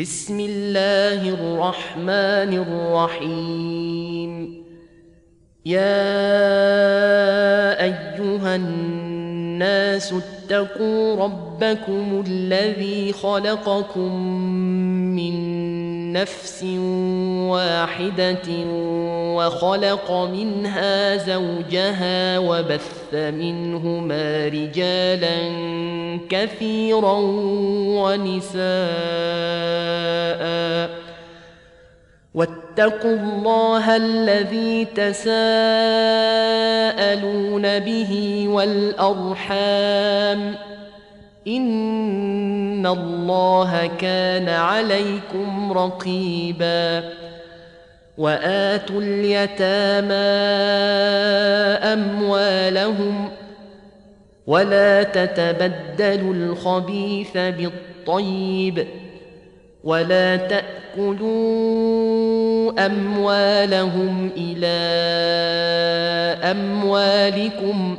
بسم الله الرحمن الرحيم. يا أيها الناس اتقوا ربكم الذي خلقكم نفس واحدة وخلق منها زوجها وبث منهما رجالا كثيرا ونساء. واتقوا الله الذي تساءلون به والأرحام. ان الله كان عليكم رقيبا واتوا اليتامى اموالهم ولا تتبدلوا الخبيث بالطيب ولا تاكلوا اموالهم إلى اموالكم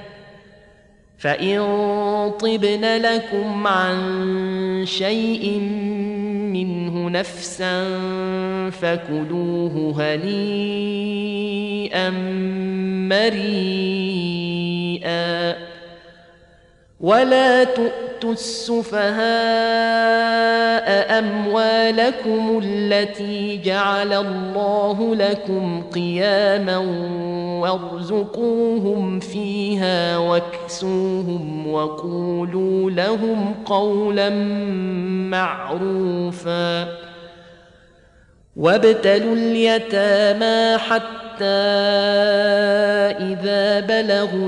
فان طبن لكم عن شيء منه نفسا فكلوه هنيئا مريئا ولا تؤتوا السفهاء اموالكم التي جعل الله لكم قياما وارزقوهم فيها واكسوهم وقولوا لهم قولا معروفا وابتلوا اليتامى حتى اذا بلغوا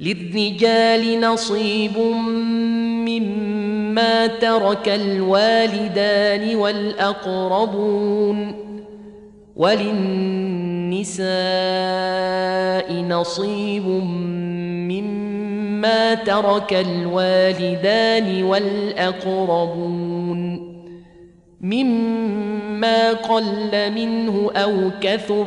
للرجال نصيب مما ترك الوالدان والأقربون وللنساء نصيب مما ترك الوالدان والأقربون مما قل منه أو كثر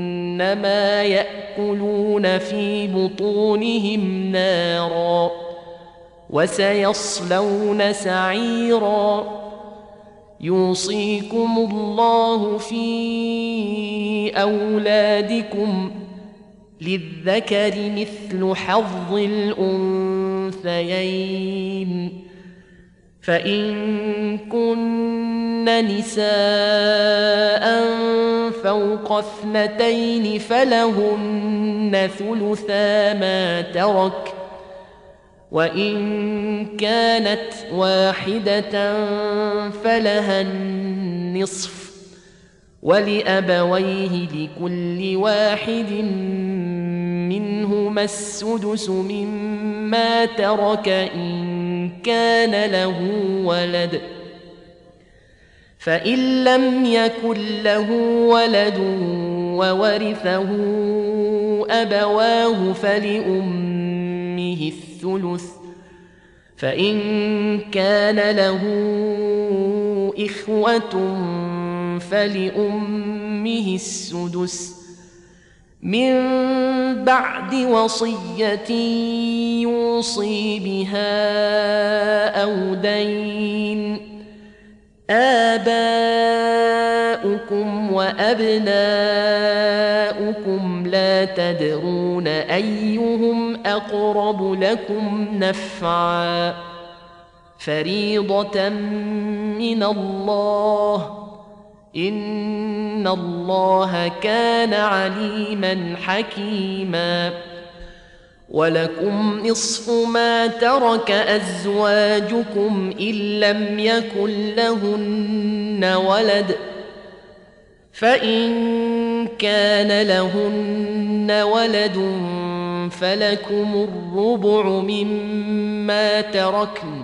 إنما يأكلون في بطونهم نارا وسيصلون سعيرا. يوصيكم الله في أولادكم للذكر مثل حظ الأنثيين. فإن كن نساء فوق اثنتين فلهن ثلثا ما ترك وإن كانت واحدة فلها النصف ولأبويه لكل واحد منهما السدس مما ترك إن كان له ولد. فإن لم يكن له ولد وورثه أبواه فلأمه الثلث. فإن كان له إخوة فلأمه السدس. من بعد وصية يوصي بها أو دين. آباؤكم وأبناؤكم لا تدرون أيهم أقرب لكم نفعا. فريضة من الله إن الله كان عليما حكيما. ولكم نصف ما ترك أزواجكم إن لم يكن لهن ولد فإن كان لهن ولد فلكم الربع مما تركن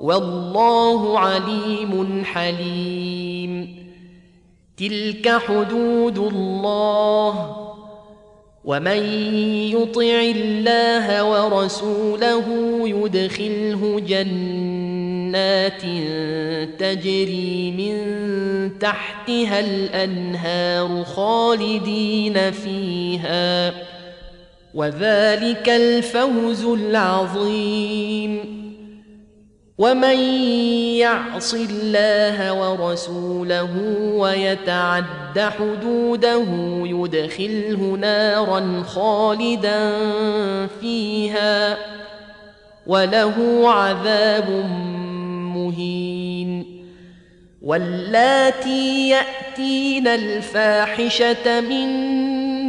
والله عليم حليم. تلك حدود الله. ومن يطع الله ورسوله يدخله جنات تجري من تحتها الأنهار خالدين فيها. وذلك الفوز العظيم. ومن يعص الله ورسوله ويتعد حدوده يدخله نارا خالدا فيها وله عذاب مهين واللاتي ياتين الفاحشه من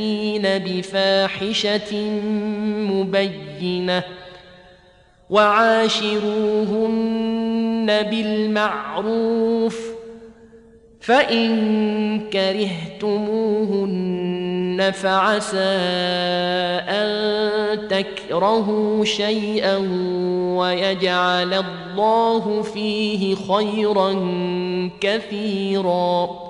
ياتين بفاحشة مبينة وعاشروهن بالمعروف فإن كرهتموهن فعسى أن تكرهوا شيئا ويجعل الله فيه خيرا كثيرا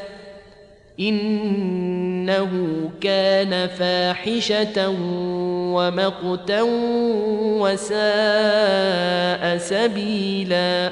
إنه كان فاحشة ومقتا وساء سبيلا.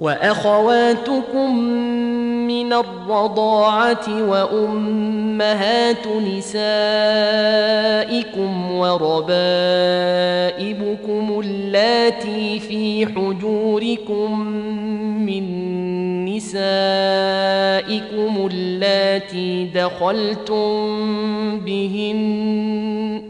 وأخواتكم من الرضاعة وأمهات نسائكم وربائبكم اللاتي في حجوركم من نسائكم اللاتي دخلتم بهن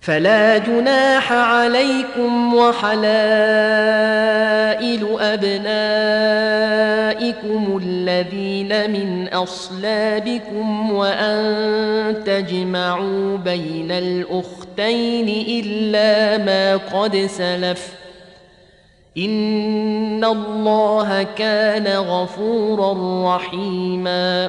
فلا جناح عليكم وحلائل أبنائكم الذين من أصلابكم وأن تجمعوا بين الأختين إلا ما قد سلف إن الله كان غفورا رحيما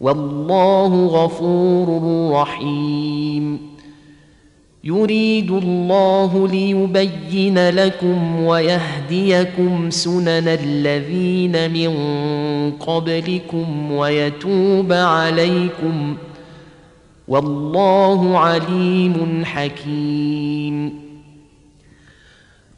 والله غفور رحيم. يريد الله ليبين لكم ويهديكم سنن الذين من قبلكم ويتوب عليكم. والله عليم حكيم.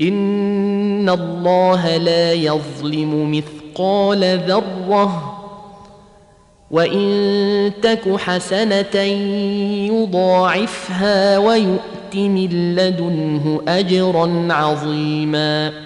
ان الله لا يظلم مثقال ذره وان تك حسنه يضاعفها ويؤت من لدنه اجرا عظيما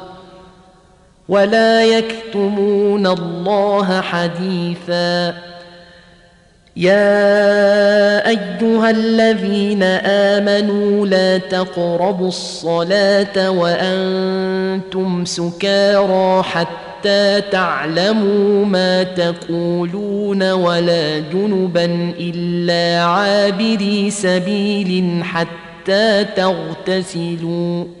ولا يكتمون الله حديثا. يا أيها الذين آمنوا لا تقربوا الصلاة وأنتم سكارى حتى تعلموا ما تقولون ولا جنبا إلا عابري سبيل حتى تغتسلوا.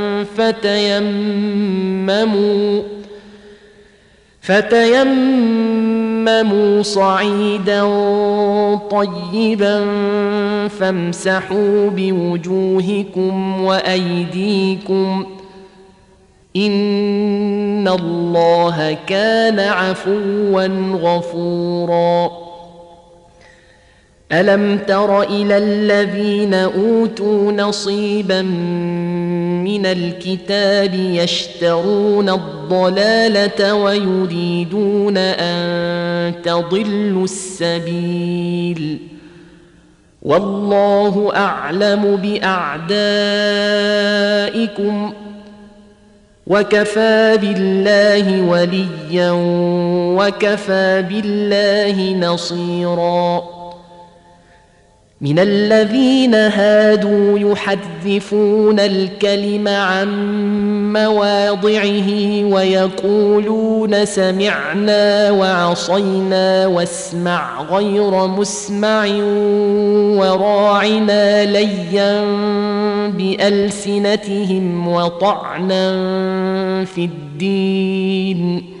فتيمموا فتيمموا صعيدا طيبا فامسحوا بوجوهكم وأيديكم. إن الله كان عفوا غفورا. ألم تر إلى الذين أوتوا نصيبا من الكتاب يشترون الضلالة ويريدون أن تضلوا السبيل. والله أعلم بأعدائكم وكفى بالله وليا وكفى بالله نصيرا. من الذين هادوا يحذفون الكلم عن مواضعه ويقولون سمعنا وعصينا واسمع غير مسمع وراعنا ليا بألسنتهم وطعنا في الدين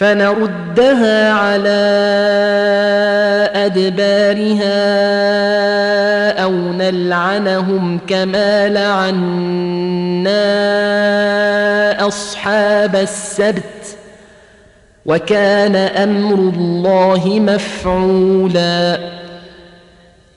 فنردها على أدبارها أو نلعنهم كما لعنا أصحاب السبت وكان أمر الله مفعولا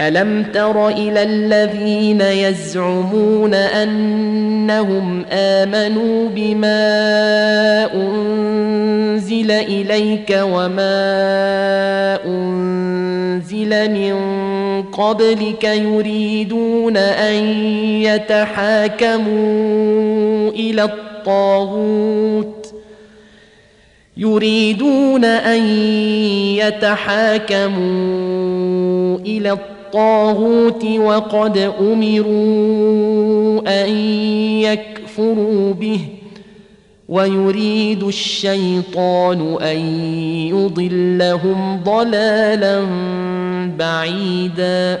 ألم تر إلى الذين يزعمون أنهم آمنوا بما أنزل إليك وما أنزل من قبلك يريدون أن يتحاكموا إلى الطاغوت يريدون أن يتحاكموا إلى الطاغوت الطاغوت وقد أمروا أن يكفروا به ويريد الشيطان أن يضلهم ضلالا بعيدا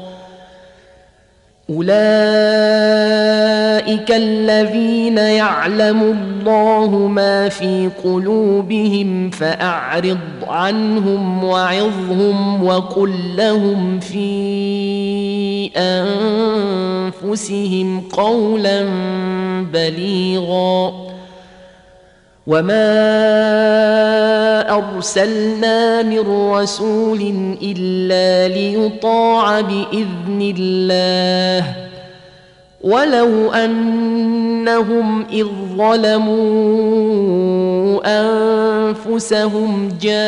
اولئك الذين يعلم الله ما في قلوبهم فاعرض عنهم وعظهم وقل لهم في انفسهم قولا بليغا وما ارسلنا من رسول الا ليطاع باذن الله ولو ان انهم اذ ظلموا أنفسهم جاءوك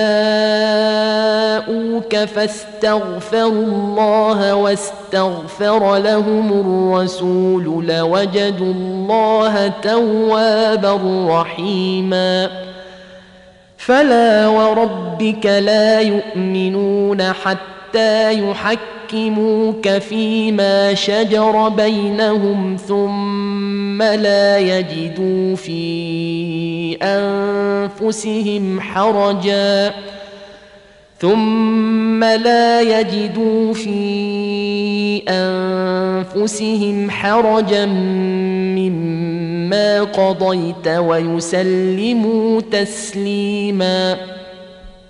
فاستغفروا الله واستغفر لهم الرسول لوجدوا الله توابا رحيما. فلا وربك لا يؤمنون حتى يحكموك فيما شجر بينهم ثم لا يجدوا في انفسهم حرجا ثم لا يجدوا في انفسهم حرجا مما قضيت ويسلموا تسليما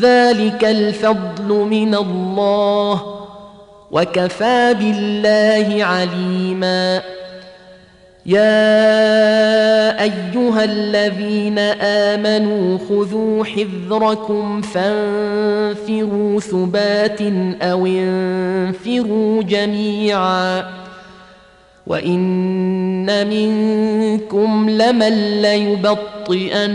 ذلك الفضل من الله وكفى بالله عليما يا ايها الذين امنوا خذوا حذركم فانفروا ثبات أو انفروا جميعا وان منكم لمن ليبطئن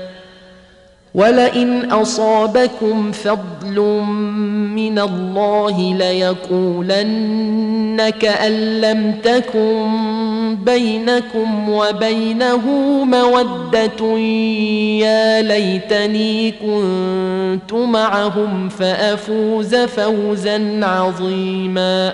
ولئن أصابكم فضل من الله ليقولن كان لم تكن بينكم وبينه مودة يا ليتني كنت معهم فأفوز فوزا عظيما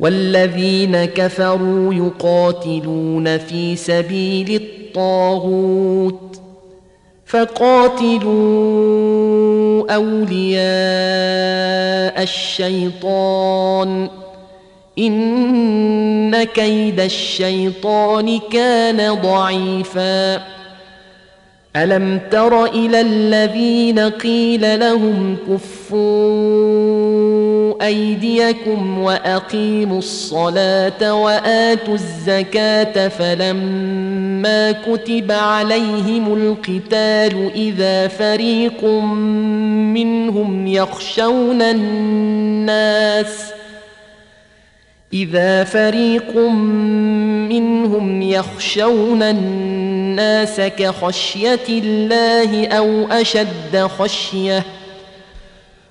والذين كفروا يقاتلون في سبيل الطاغوت فقاتلوا أولياء الشيطان إن كيد الشيطان كان ضعيفا ألم تر إلى الذين قيل لهم كفوا أيديكم وأقيموا الصلاة وآتوا الزكاة فلما كتب عليهم القتال إذا فريق منهم يخشون الناس إذا فريق منهم يخشون الناس كخشية الله أو أشد خشية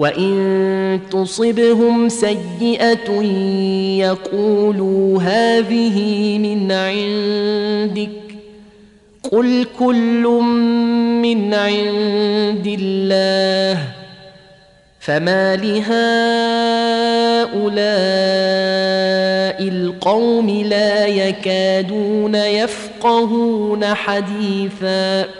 وان تصبهم سيئه يقولوا هذه من عندك قل كل من عند الله فما لهؤلاء القوم لا يكادون يفقهون حديثا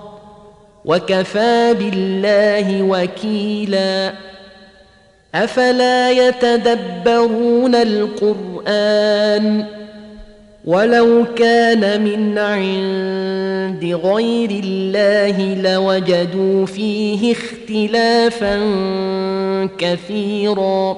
وكفى بالله وكيلا. أفلا يتدبرون القرآن ولو كان من عند غير الله لوجدوا فيه اختلافا كثيرا.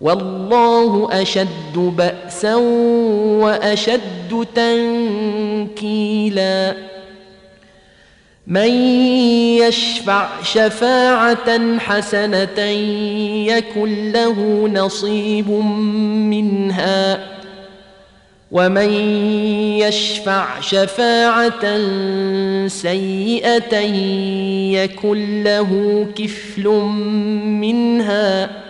والله أشد بأسا وأشد تنكيلا. من يشفع شفاعة حسنة يكن له نصيب منها. ومن يشفع شفاعة سيئة يكن له كفل منها.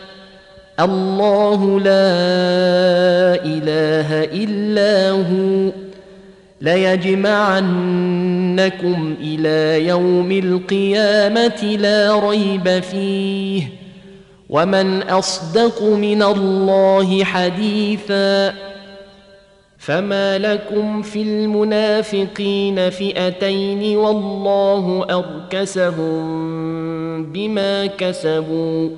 الله لا إله إلا هو. ليجمعنكم إلى يوم القيامة لا ريب فيه. ومن أصدق من الله حديثا فما لكم في المنافقين فئتين والله أركسهم بما كسبوا.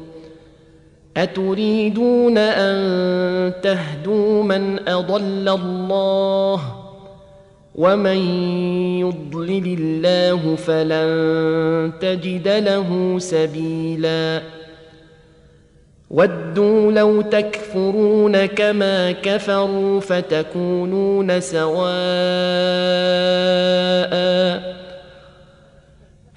أتريدون أن تهدوا من أضل الله ومن يضلل الله فلن تجد له سبيلا. ودوا لو تكفرون كما كفروا فتكونون سواء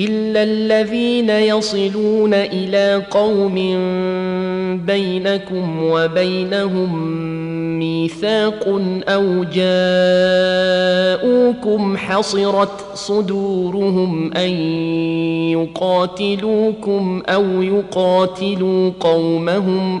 الا الذين يصلون إلى قوم بينكم وبينهم ميثاق أو جاءوكم حصرت صدورهم ان يقاتلوكم أو يقاتلوا قومهم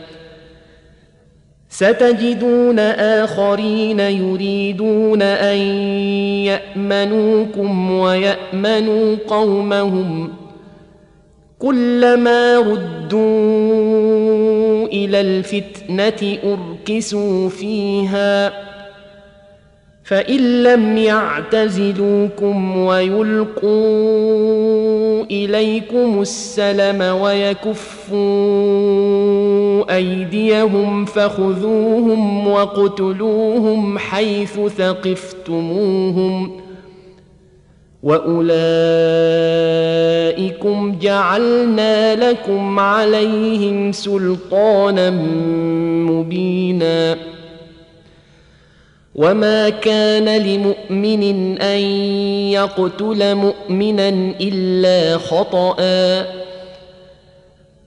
ستجدون آخرين يريدون أن يأمنوكم ويأمنوا قومهم كلما ردوا إلى الفتنة أركسوا فيها فإن لم يعتزلوكم ويلقوا إليكم السلم ويكفوا أيديهم فخذوهم واقتلوهم حيث ثقفتموهم وأولئكم جعلنا لكم عليهم سلطانا مبينا وما كان لمؤمن أن يقتل مؤمنا إلا خطأ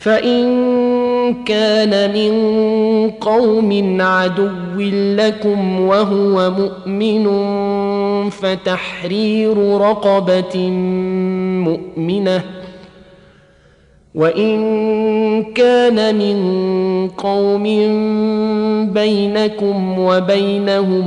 فإن كان من قوم عدو لكم وهو مؤمن فتحرير رقبة مؤمنة وإن كان من قوم بينكم وبينهم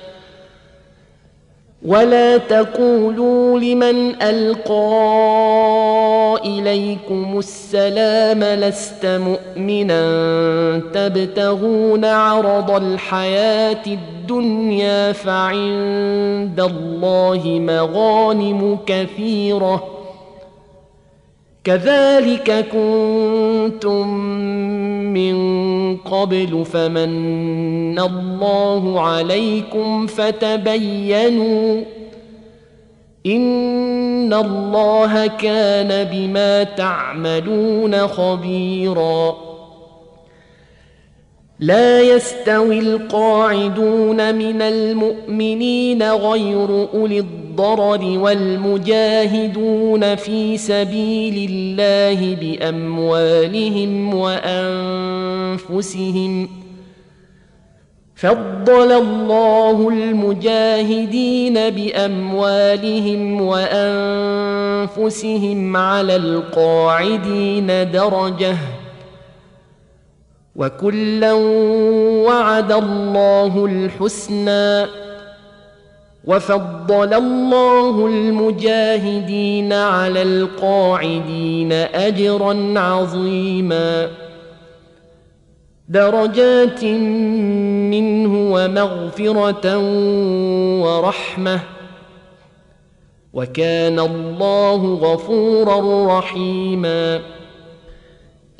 ولا تقولوا لمن القى اليكم السلام لست مؤمنا تبتغون عرض الحياة الدنيا فعند الله مغانم كثيره كذلك كنتم من قبل فمن الله عليكم فتبينوا إن الله كان بما تعملون خبيرا. لا يستوي القاعدون من المؤمنين غير أولي الضرر والمجاهدون في سبيل الله بأموالهم وأنفسهم فضل الله المجاهدين بأموالهم وأنفسهم على القاعدين درجة وكلا وعد الله الحسنى وفضل الله المجاهدين على القاعدين أجرا عظيما. درجات منه ومغفرة ورحمة. وكان الله غفورا رحيما.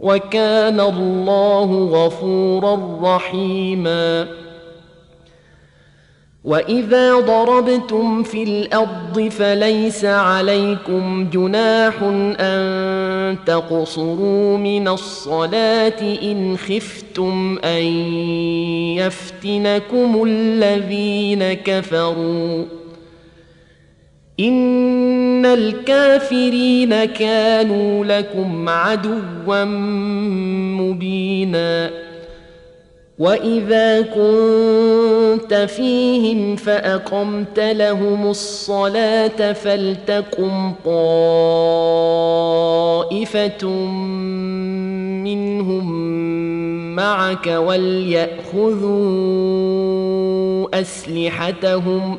وكان الله غفورا رحيما. وإذا ضربتم في الأرض فليس عليكم جناح أن تقصروا من الصلاة إن خفتم أن يفتنكم الذين كفروا. ان الكافرين كانوا لكم عدوا مبينا واذا كنت فيهم فاقمت لهم الصلاه فلتقم طائفه منهم معك ولياخذوا اسلحتهم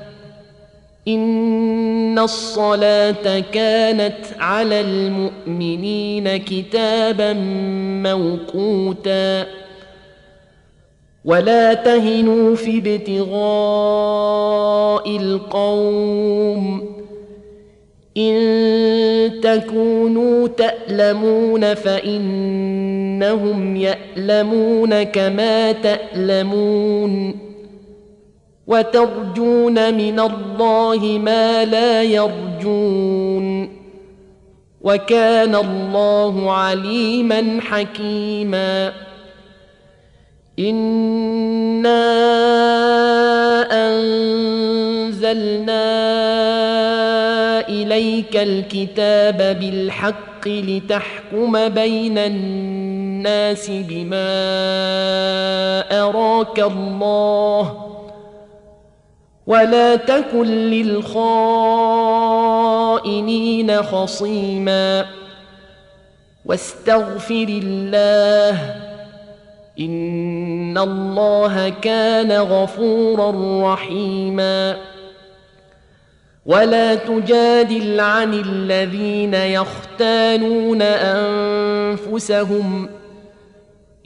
ان الصلاه كانت على المؤمنين كتابا موقوتا ولا تهنوا في ابتغاء القوم ان تكونوا تالمون فانهم يالمون كما تالمون وترجون من الله ما لا يرجون وكان الله عليما حكيما إنا أنزلنا إليك الكتاب بالحق لتحكم بين الناس بما أراك الله ولا تكن للخائنين خصيما واستغفر الله ان الله كان غفورا رحيما ولا تجادل عن الذين يختانون انفسهم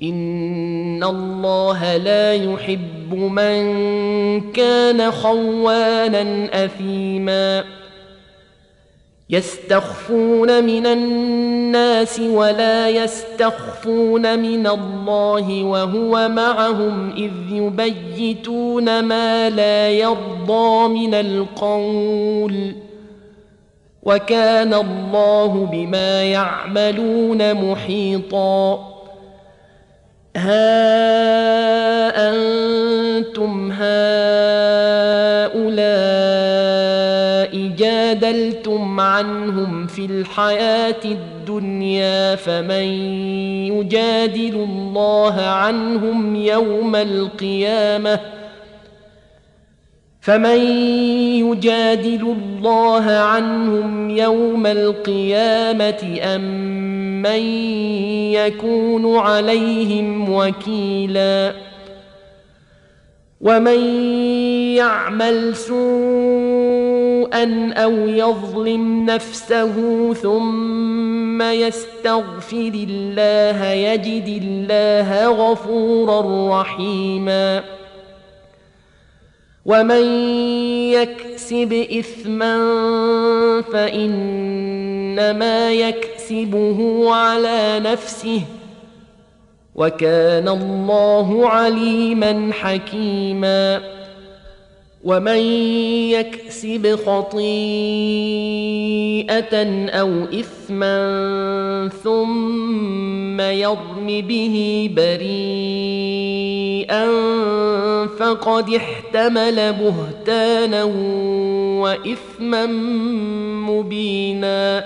ان الله لا يحب من كان خوانا اثيما يستخفون من الناس ولا يستخفون من الله وهو معهم اذ يبيتون ما لا يرضى من القول وكان الله بما يعملون محيطا ها أنتم هؤلاء جادلتم عنهم في الحياة الدنيا فمن يجادل الله عنهم يوم القيامة فمن يجادل الله عنهم يوم القيامة أم من يكون عليهم وكيلا ومن يعمل سوءا أو يظلم نفسه ثم يستغفر الله يجد الله غفورا رحيما ومن يكسب اثما فانما يكسبه على نفسه وكان الله عليما حكيما ومن يكسب خطيئة أو إثما ثم يرم به بريئا فقد احتمل بهتانا وإثما مبينا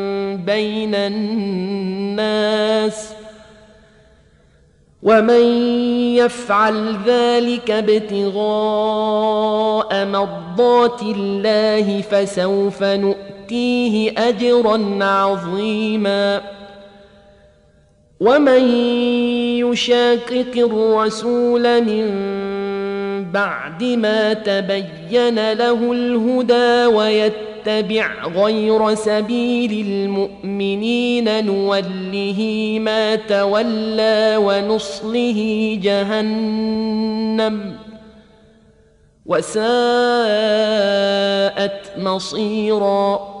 بين الناس ومن يفعل ذلك ابتغاء مرضات الله فسوف نؤتيه أجرا عظيما ومن يشاقق الرسول من بعد ما تبين له الهدى ويتبع غير سبيل المؤمنين نوله ما تولى ونصله جهنم. وساءت مصيرا.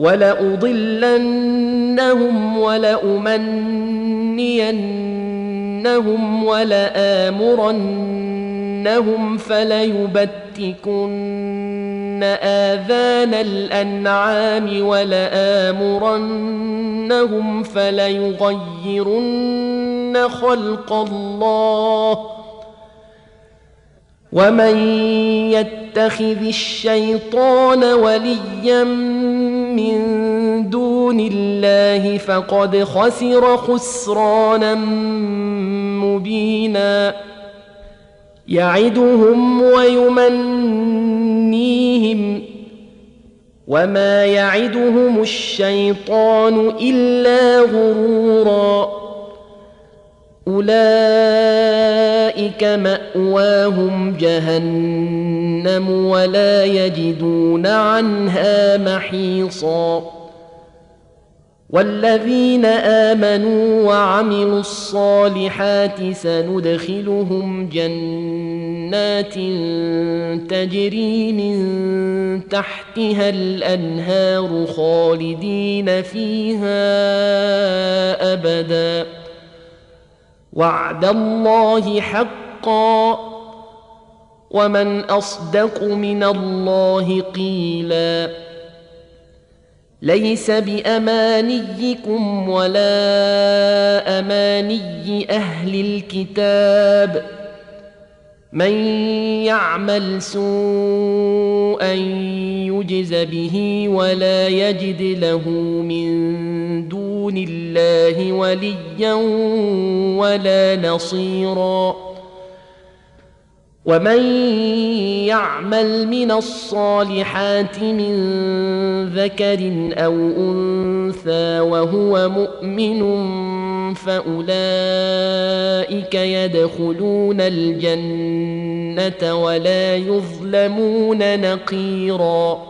ولأضلنهم ولأمنينهم ولآمرنهم فليبتكن آذان الأنعام ولآمرنهم فليغيرن خلق الله ومن يتخذ الشيطان وليا من دون الله فقد خسر خسرانا مبينا. يعدهم ويمنيهم. وما يعدهم الشيطان إلا غرورا. أولئك مأواهم جهنم ولا يجدون عنها محيصا. والذين آمنوا وعملوا الصالحات سندخلهم جنات تجري من تحتها الأنهار خالدين فيها أبدا. وعد الله حقا ومن أصدق من الله قيلا. ليس بأمانيكم ولا أماني أهل الكتاب. من يعمل سوءا يجز به ولا يجد له من دون الله وليا ولا نصيرا. ومن يعمل من الصالحات من ذكر أو أنثى وهو مؤمن فأولئك يدخلون الجنة ولا يظلمون نقيرا.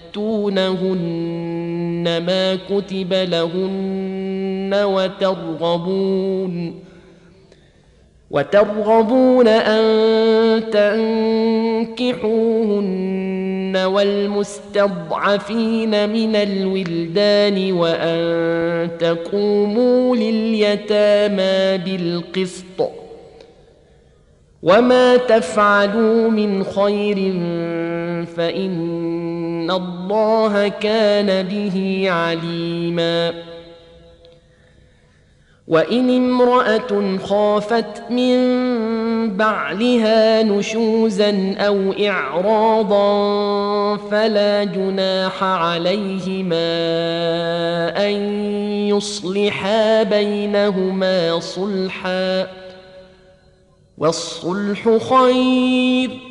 تؤتونهن ما كتب لهن وترغبون وترغبون أن تنكحوهن والمستضعفين من الولدان وأن تقوموا لليتامى بالقسط وما تفعلوا من خير فان الله كان به عليما. وان امراه خافت من بعلها نشوزا أو اعراضا فلا جناح عليهما ان يصلحا بينهما صلحا. والصلح خير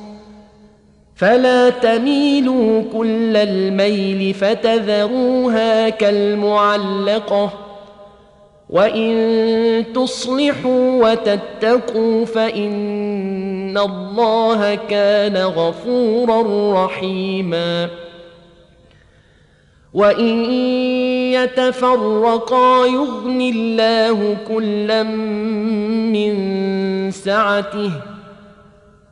فلا تميلوا كل الميل فتذروها كالمعلقة وإن تصلحوا وتتقوا فإن الله كان غفورا رحيما وإن يتفرقا يغني الله كلا من سعته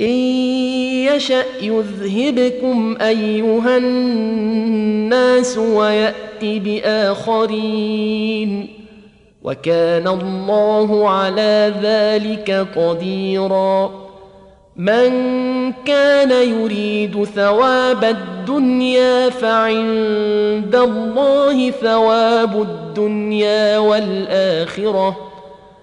إن يشأ يذهبكم أيها الناس ويأت بآخرين وكان الله على ذلك قديرا من كان يريد ثواب الدنيا فعند الله ثواب الدنيا والآخرة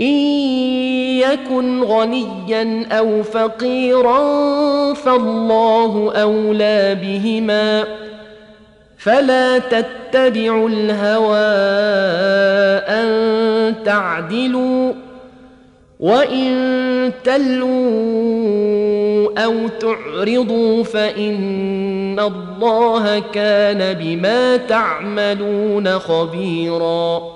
إن يكن غنيا أو فقيرا فالله أولى بهما فلا تتبعوا الهوى أن تعدلوا وإن تلووا أو تعرضوا فإن الله كان بما تعملون خبيرا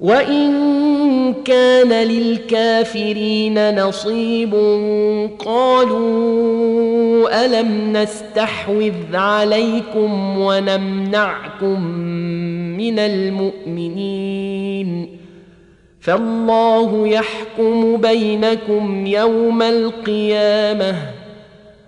وان كان للكافرين نصيب قالوا الم نستحوذ عليكم ونمنعكم من المؤمنين فالله يحكم بينكم يوم القيامه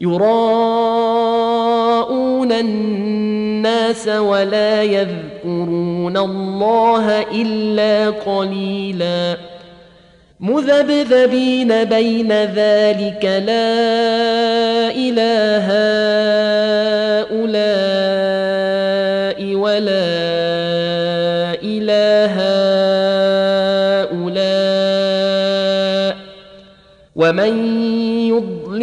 يراءون الناس ولا يذكرون الله إلا قليلا. مذبذبين بين ذلك لا إله هؤلاء ولا إله هؤلاء. ومن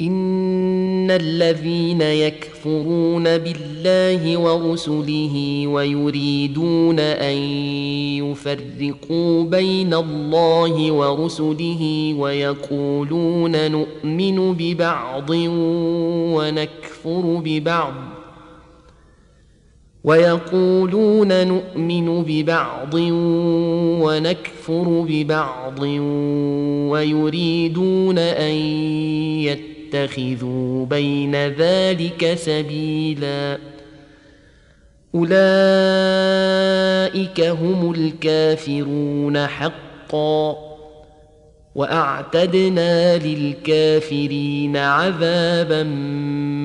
إن الذين يكفرون بالله ورسله ويريدون أن يفرقوا بين الله ورسله ويقولون نؤمن ببعض ونكفر ببعض ويقولون نؤمن ببعض ونكفر ببعض ويريدون أن يتقوا اتخذوا بين ذلك سبيلا. أولئك هم الكافرون حقا. وأعتدنا للكافرين عذابا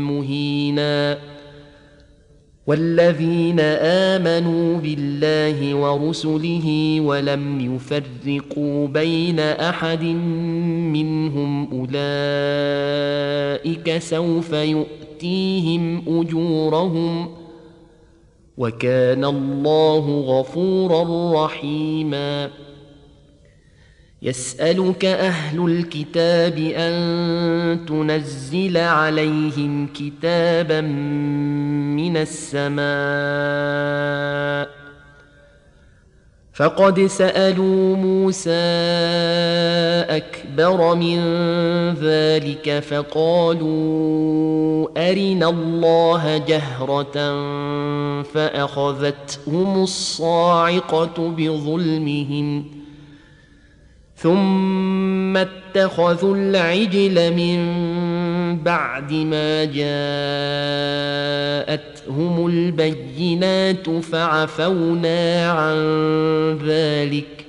مهينا. والذين آمنوا بالله ورسله ولم يفرقوا بين أحد منهم اولئك سوف يؤتيهم اجورهم وكان الله غفورا رحيما يسالك أهل الكتاب ان تنزل عليهم كتابا من السماء فقد سالوا موسى أكبر من ذلك فقالوا أرنا الله جهرة فأخذتهم الصاعقة بظلمهم ثم اتخذوا العجل من بعد ما جاءتهم البينات فعفونا عن ذلك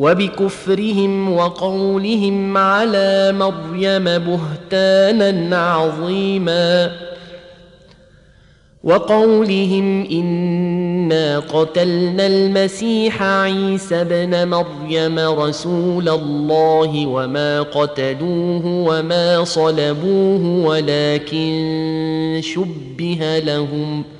وبكفرهم وقولهم على مريم بهتانا عظيما وقولهم إنا قتلنا المسيح عيسى ابن مريم رسول الله وما قتلوه وما صلبوه ولكن شبه لهم ۖ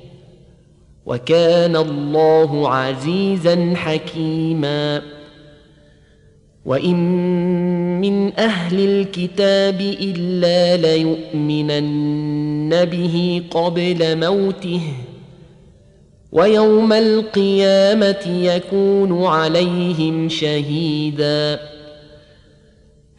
وكان الله عزيزا حكيما. وإن من أهل الكتاب إلا ليؤمنن به قبل موته ويوم القيامة يكون عليهم شهيدا.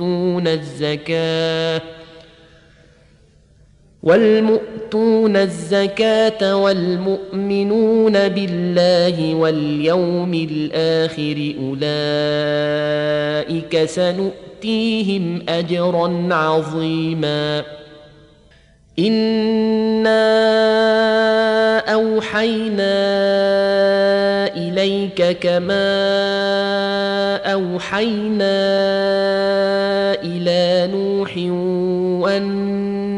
والمؤتون الزكاة والمؤتون الزكاة والمؤمنون بالله واليوم الآخر أولئك سنؤتيهم أجرا عظيما إنا أوحينا إليك كما أوحينا إلى نوح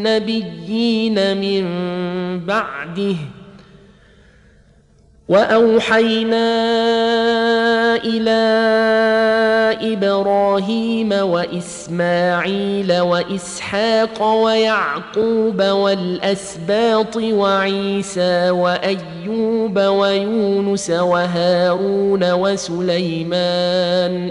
والنبيين من بعده وأوحينا إلى إبراهيم وإسماعيل وإسحاق ويعقوب والأسباط وعيسى وأيوب ويونس وهارون وسليمان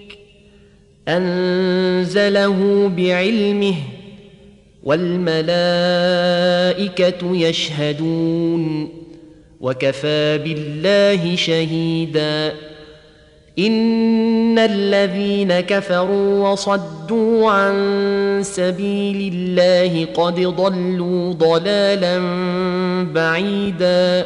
أنزله بعلمه والملائكة يشهدون وكفى بالله شهيدا إن الذين كفروا وصدوا عن سبيل الله قد ضلوا ضلالا بعيدا